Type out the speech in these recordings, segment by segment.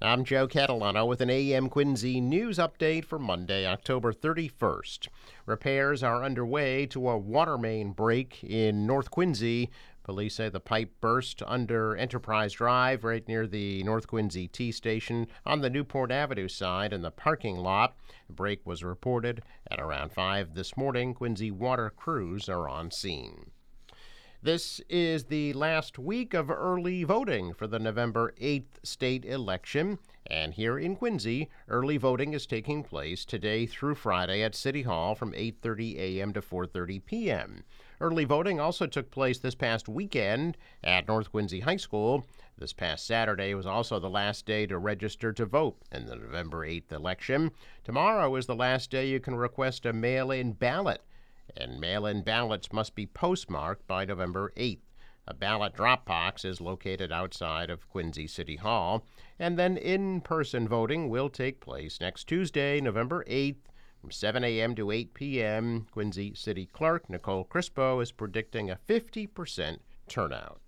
I'm Joe Catalano with an AM Quincy news update for Monday, October 31st. Repairs are underway to a water main break in North Quincy. Police say the pipe burst under Enterprise Drive right near the North Quincy T station on the Newport Avenue side in the parking lot. The break was reported at around 5 this morning. Quincy water crews are on scene. This is the last week of early voting for the November 8th state election. And here in Quincy, early voting is taking place today through Friday at City Hall from 8:30 a.m. to 4:30 p.m. Early voting also took place this past weekend at North Quincy High School. This past Saturday was also the last day to register to vote in the November 8th election. Tomorrow is the last day you can request a mail-in ballot and mail in ballots must be postmarked by November 8th. A ballot drop box is located outside of Quincy City Hall, and then in person voting will take place next Tuesday, November 8th. From 7 a.m. to 8 p.m., Quincy City Clerk Nicole Crispo is predicting a 50% turnout.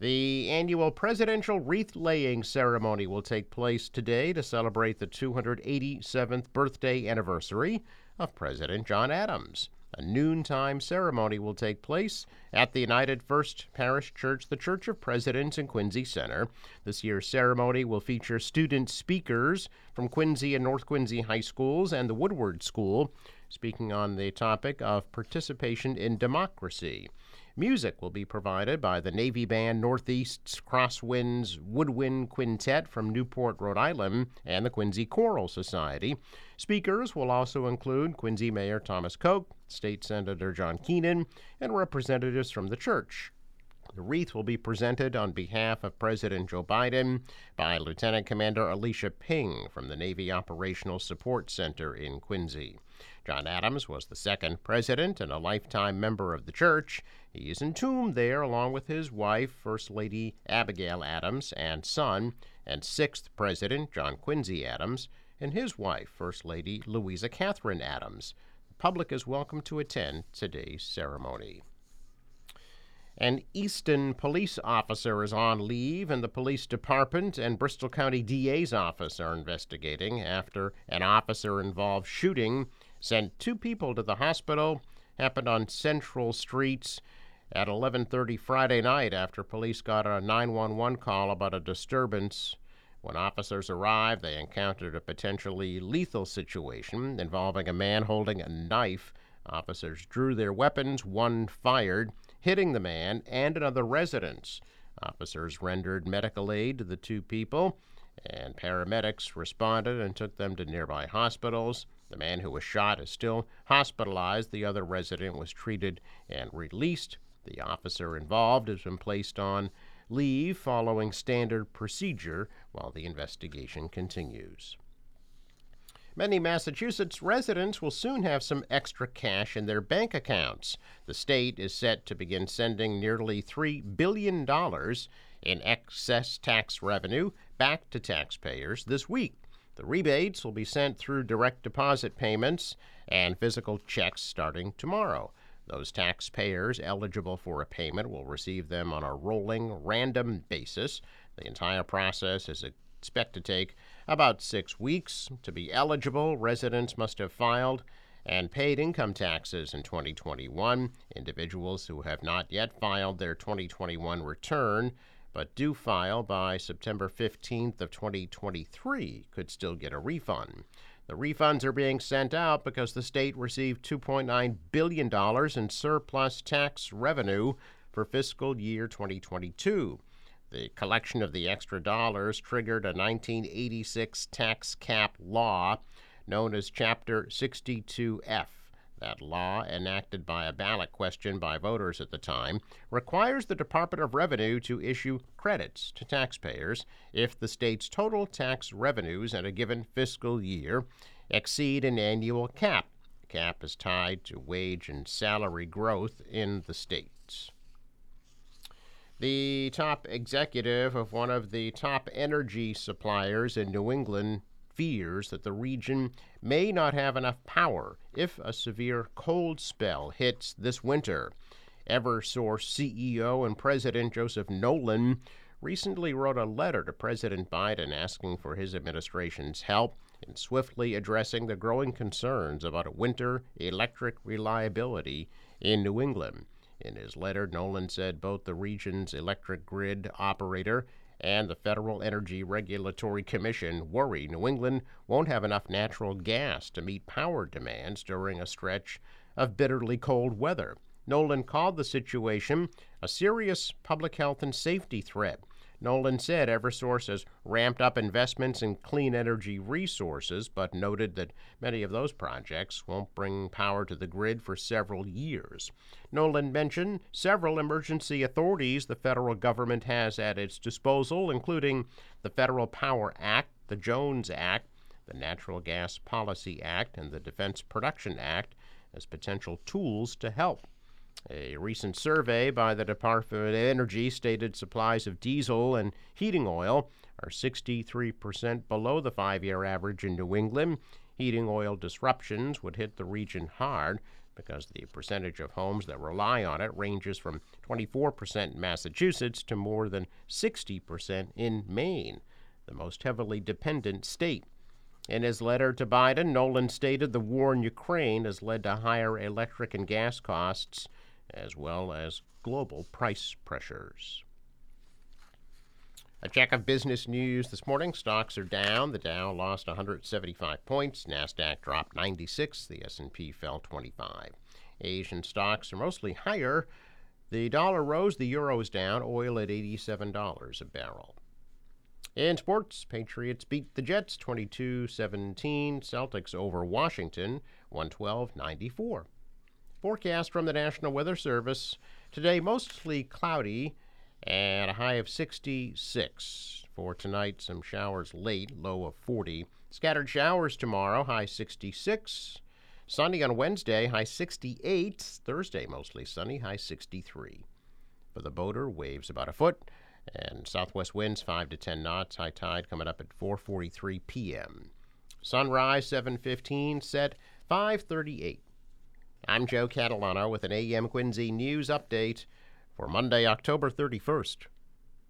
The annual presidential wreath laying ceremony will take place today to celebrate the 287th birthday anniversary of President John Adams. A noontime ceremony will take place at the United First Parish Church, the Church of Presidents in Quincy Center. This year's ceremony will feature student speakers from Quincy and North Quincy High Schools and the Woodward School, speaking on the topic of participation in democracy. Music will be provided by the Navy Band Northeast's Crosswinds Woodwind Quintet from Newport, Rhode Island, and the Quincy Choral Society. Speakers will also include Quincy Mayor Thomas Koch, State Senator John Keenan, and representatives from the church. The wreath will be presented on behalf of President Joe Biden by Lieutenant Commander Alicia Ping from the Navy Operational Support Center in Quincy. John Adams was the second president and a lifetime member of the church. He is entombed there along with his wife, First Lady Abigail Adams, and son, and sixth president, John Quincy Adams, and his wife, First Lady Louisa Catherine Adams. The public is welcome to attend today's ceremony. An Easton police officer is on leave, and the police department and Bristol County DA's office are investigating after an officer involved shooting sent two people to the hospital. Happened on Central Streets at 11:30 Friday night after police got a 911 call about a disturbance. When officers arrived, they encountered a potentially lethal situation involving a man holding a knife. Officers drew their weapons, one fired hitting the man and another resident. Officers rendered medical aid to the two people, and paramedics responded and took them to nearby hospitals. The man who was shot is still hospitalized. The other resident was treated and released. The officer involved has been placed on leave following standard procedure while the investigation continues. Many Massachusetts residents will soon have some extra cash in their bank accounts. The state is set to begin sending nearly $3 billion in excess tax revenue back to taxpayers this week. The rebates will be sent through direct deposit payments and physical checks starting tomorrow. Those taxpayers eligible for a payment will receive them on a rolling, random basis. The entire process is expected to take about six weeks. To be eligible, residents must have filed and paid income taxes in 2021. Individuals who have not yet filed their 2021 return but do file by September 15th of 2023 could still get a refund. The refunds are being sent out because the state received $2.9 billion in surplus tax revenue for fiscal year 2022. The collection of the extra dollars triggered a 1986 tax cap law known as Chapter 62F. That law, enacted by a ballot question by voters at the time, requires the Department of Revenue to issue credits to taxpayers if the state's total tax revenues in a given fiscal year exceed an annual cap. Cap is tied to wage and salary growth in the states. The top executive of one of the top energy suppliers in New England fears that the region may not have enough power if a severe cold spell hits this winter. Eversource CEO and President Joseph Nolan recently wrote a letter to President Biden asking for his administration's help in swiftly addressing the growing concerns about winter electric reliability in New England. In his letter, Nolan said both the region's electric grid operator and the Federal Energy Regulatory Commission worry New England won't have enough natural gas to meet power demands during a stretch of bitterly cold weather. Nolan called the situation a serious public health and safety threat Nolan said Eversource has ramped up investments in clean energy resources, but noted that many of those projects won't bring power to the grid for several years. Nolan mentioned several emergency authorities the federal government has at its disposal, including the Federal Power Act, the Jones Act, the Natural Gas Policy Act, and the Defense Production Act as potential tools to help. A recent survey by the Department of Energy stated supplies of diesel and heating oil are 63% below the five year average in New England. Heating oil disruptions would hit the region hard because the percentage of homes that rely on it ranges from 24% in Massachusetts to more than 60% in Maine, the most heavily dependent state. In his letter to Biden, Nolan stated the war in Ukraine has led to higher electric and gas costs as well as global price pressures. A check of business news this morning. Stocks are down. The Dow lost 175 points. Nasdaq dropped 96. The S&P fell 25. Asian stocks are mostly higher. The dollar rose. The euro is down. Oil at $87 a barrel. In sports, Patriots beat the Jets 22-17. Celtics over Washington 112-94. Forecast from the National Weather Service today mostly cloudy and a high of 66. For tonight, some showers late, low of 40. Scattered showers tomorrow, high 66. Sunny on Wednesday, high 68. Thursday, mostly sunny, high 63. For the boater, waves about a foot, and southwest winds 5 to 10 knots. High tide coming up at 4:43 p.m. Sunrise 7:15, set 5:38. I'm Joe Catalano with an AM Quincy news update for Monday, October 31st.